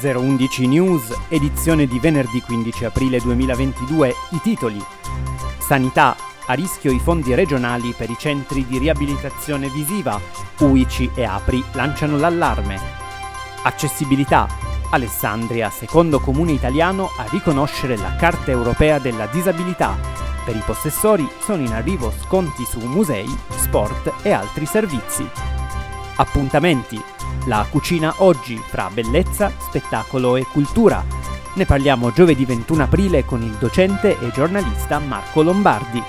011 News, edizione di venerdì 15 aprile 2022, i titoli. Sanità, a rischio i fondi regionali per i centri di riabilitazione visiva, UICI e APRI lanciano l'allarme. Accessibilità, Alessandria, secondo comune italiano a riconoscere la Carta europea della disabilità. Per i possessori sono in arrivo sconti su musei, sport e altri servizi. Appuntamenti, la cucina oggi fra bellezza, spettacolo e cultura. Ne parliamo giovedì 21 aprile con il docente e giornalista Marco Lombardi.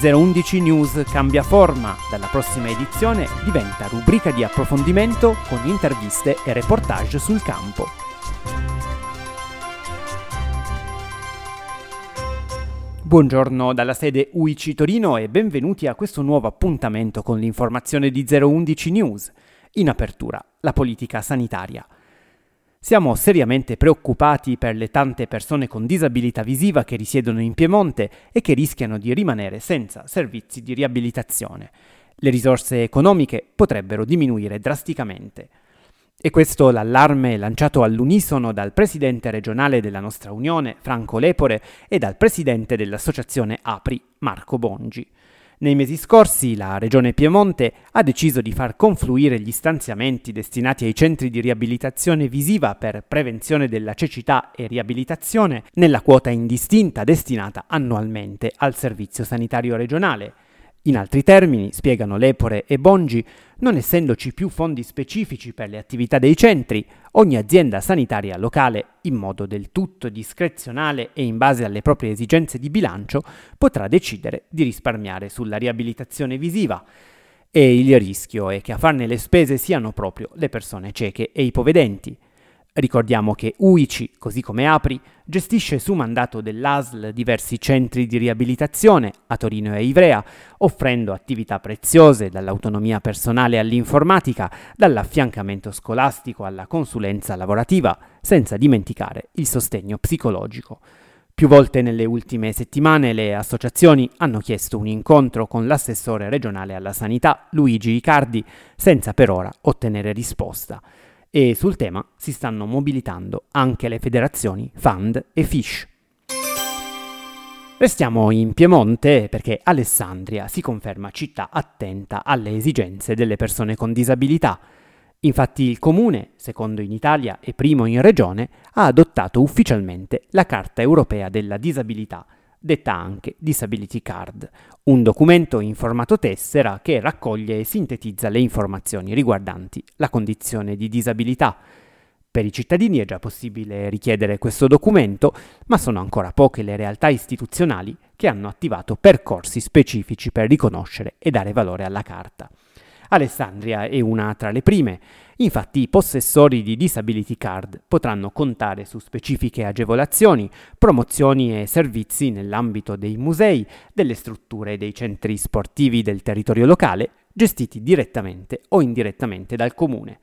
011 News cambia forma, dalla prossima edizione diventa rubrica di approfondimento con interviste e reportage sul campo. Buongiorno dalla sede UIC Torino e benvenuti a questo nuovo appuntamento con l'informazione di 011 News. In apertura, la politica sanitaria. Siamo seriamente preoccupati per le tante persone con disabilità visiva che risiedono in Piemonte e che rischiano di rimanere senza servizi di riabilitazione. Le risorse economiche potrebbero diminuire drasticamente. E questo l'allarme lanciato all'unisono dal presidente regionale della nostra Unione, Franco Lepore, e dal presidente dell'associazione APRI, Marco Bongi. Nei mesi scorsi la Regione Piemonte ha deciso di far confluire gli stanziamenti destinati ai centri di riabilitazione visiva per prevenzione della cecità e riabilitazione nella quota indistinta destinata annualmente al Servizio Sanitario Regionale. In altri termini, spiegano Lepore e Bongi, non essendoci più fondi specifici per le attività dei centri, ogni azienda sanitaria locale, in modo del tutto discrezionale e in base alle proprie esigenze di bilancio, potrà decidere di risparmiare sulla riabilitazione visiva. E il rischio è che a farne le spese siano proprio le persone cieche e ipovedenti. Ricordiamo che UICI, così come APRI, gestisce su mandato dell'ASL diversi centri di riabilitazione a Torino e Ivrea, offrendo attività preziose dall'autonomia personale all'informatica, dall'affiancamento scolastico alla consulenza lavorativa, senza dimenticare il sostegno psicologico. Più volte nelle ultime settimane le associazioni hanno chiesto un incontro con l'assessore regionale alla sanità Luigi Icardi, senza per ora ottenere risposta e sul tema si stanno mobilitando anche le federazioni FAND e FISH. Restiamo in Piemonte perché Alessandria si conferma città attenta alle esigenze delle persone con disabilità. Infatti il comune, secondo in Italia e primo in regione, ha adottato ufficialmente la Carta europea della disabilità detta anche Disability Card, un documento in formato tessera che raccoglie e sintetizza le informazioni riguardanti la condizione di disabilità. Per i cittadini è già possibile richiedere questo documento, ma sono ancora poche le realtà istituzionali che hanno attivato percorsi specifici per riconoscere e dare valore alla carta. Alessandria è una tra le prime, infatti i possessori di Disability Card potranno contare su specifiche agevolazioni, promozioni e servizi nell'ambito dei musei, delle strutture e dei centri sportivi del territorio locale, gestiti direttamente o indirettamente dal comune.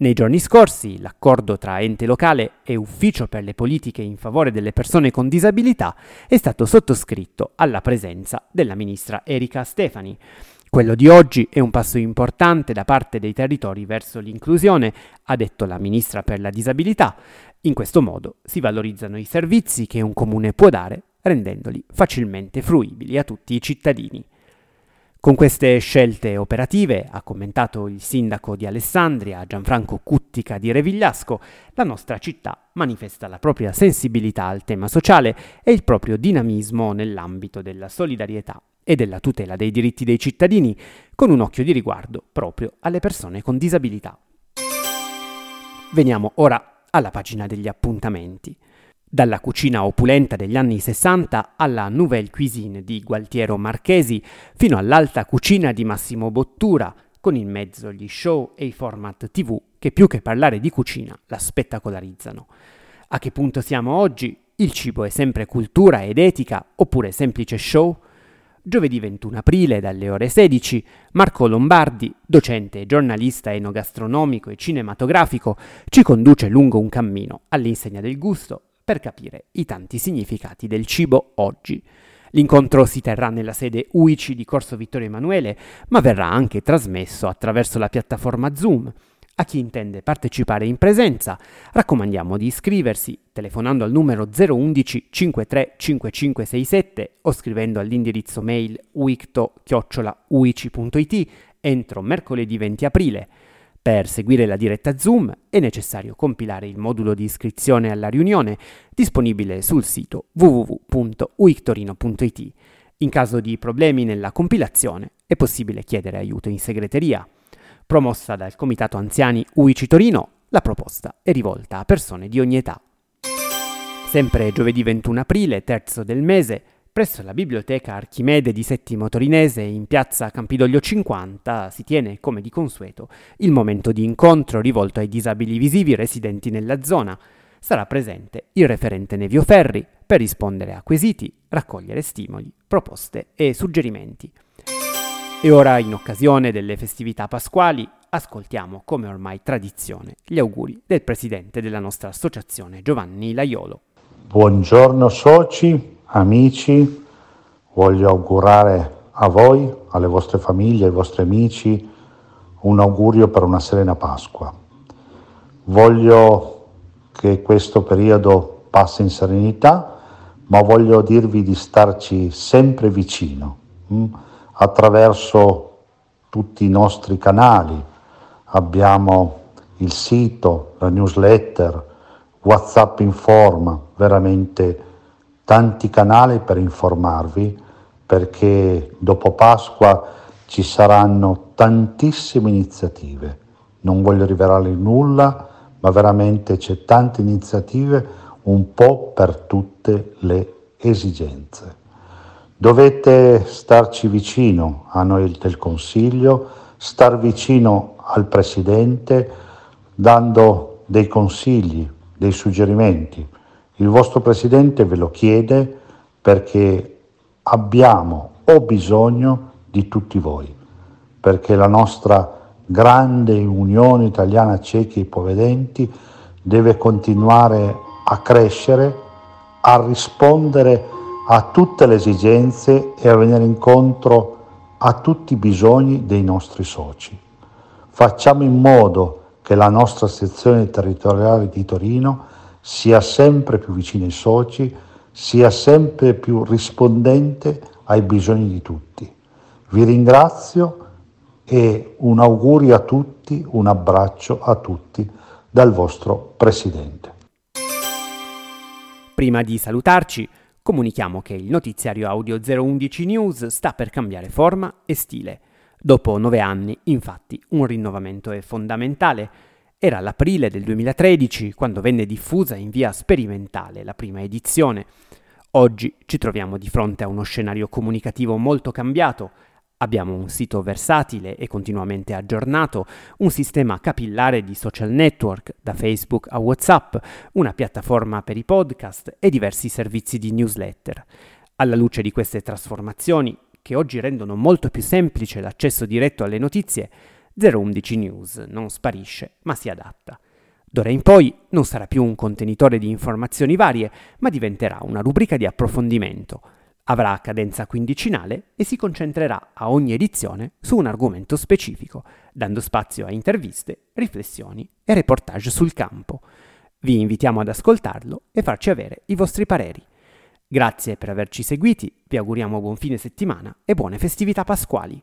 Nei giorni scorsi l'accordo tra ente locale e ufficio per le politiche in favore delle persone con disabilità è stato sottoscritto alla presenza della ministra Erika Stefani, quello di oggi è un passo importante da parte dei territori verso l'inclusione, ha detto la ministra per la disabilità. In questo modo si valorizzano i servizi che un comune può dare, rendendoli facilmente fruibili a tutti i cittadini. Con queste scelte operative, ha commentato il sindaco di Alessandria, Gianfranco Cuttica di Revigliasco, la nostra città manifesta la propria sensibilità al tema sociale e il proprio dinamismo nell'ambito della solidarietà e della tutela dei diritti dei cittadini, con un occhio di riguardo proprio alle persone con disabilità. Veniamo ora alla pagina degli appuntamenti. Dalla cucina opulenta degli anni 60 alla Nouvelle Cuisine di Gualtiero Marchesi, fino all'alta cucina di Massimo Bottura, con in mezzo gli show e i format TV che più che parlare di cucina la spettacolarizzano. A che punto siamo oggi? Il cibo è sempre cultura ed etica oppure semplice show? Giovedì 21 aprile dalle ore 16 Marco Lombardi, docente, giornalista enogastronomico e cinematografico, ci conduce lungo un cammino all'insegna del gusto per capire i tanti significati del cibo oggi. L'incontro si terrà nella sede UICI di Corso Vittorio Emanuele, ma verrà anche trasmesso attraverso la piattaforma Zoom. A chi intende partecipare in presenza, raccomandiamo di iscriversi telefonando al numero 011 53 5567 o scrivendo all'indirizzo mail uicto-uici.it entro mercoledì 20 aprile. Per seguire la diretta Zoom è necessario compilare il modulo di iscrizione alla riunione disponibile sul sito www.uictorino.it. In caso di problemi nella compilazione è possibile chiedere aiuto in segreteria. Promossa dal Comitato Anziani UICI Torino, la proposta è rivolta a persone di ogni età. Sempre giovedì 21 aprile, terzo del mese, presso la biblioteca Archimede di Settimo Torinese in piazza Campidoglio 50 si tiene, come di consueto, il momento di incontro rivolto ai disabili visivi residenti nella zona. Sarà presente il referente Nevio Ferri per rispondere a quesiti, raccogliere stimoli, proposte e suggerimenti. E ora, in occasione delle festività pasquali, ascoltiamo, come ormai tradizione, gli auguri del presidente della nostra associazione, Giovanni Laiolo. Buongiorno soci, amici, voglio augurare a voi, alle vostre famiglie, ai vostri amici, un augurio per una serena Pasqua. Voglio che questo periodo passi in serenità, ma voglio dirvi di starci sempre vicino. Attraverso tutti i nostri canali. Abbiamo il sito, la newsletter, WhatsApp Informa, veramente tanti canali per informarvi perché dopo Pasqua ci saranno tantissime iniziative. Non voglio rivelare nulla, ma veramente c'è tante iniziative un po' per tutte le esigenze. Dovete starci vicino a noi del Consiglio, star vicino al Presidente, dando dei consigli, dei suggerimenti. Il vostro Presidente ve lo chiede perché abbiamo o bisogno di tutti voi, perché la nostra grande Unione Italiana Ciechi e Ipovedenti deve continuare a crescere, a rispondere a tutte le esigenze e a venire incontro a tutti i bisogni dei nostri soci. Facciamo in modo che la nostra sezione territoriale di Torino sia sempre più vicina ai soci, sia sempre più rispondente ai bisogni di tutti. Vi ringrazio e un augurio a tutti, un abbraccio a tutti dal vostro Presidente. Prima di salutarci, comunichiamo che il notiziario audio 011 News sta per cambiare forma e stile. Dopo nove anni, infatti, un rinnovamento è fondamentale. Era l'aprile del 2013 quando venne diffusa in via sperimentale la prima edizione. Oggi ci troviamo di fronte a uno scenario comunicativo molto cambiato, Abbiamo un sito versatile e continuamente aggiornato, un sistema capillare di social network, da Facebook a WhatsApp, una piattaforma per i podcast e diversi servizi di newsletter. Alla luce di queste trasformazioni, che oggi rendono molto più semplice l'accesso diretto alle notizie, 011 News non sparisce, ma si adatta. D'ora in poi non sarà più un contenitore di informazioni varie, ma diventerà una rubrica di approfondimento Avrà cadenza quindicinale e si concentrerà a ogni edizione su un argomento specifico, dando spazio a interviste, riflessioni e reportage sul campo. Vi invitiamo ad ascoltarlo e farci avere i vostri pareri. Grazie per averci seguiti, vi auguriamo buon fine settimana e buone festività pasquali.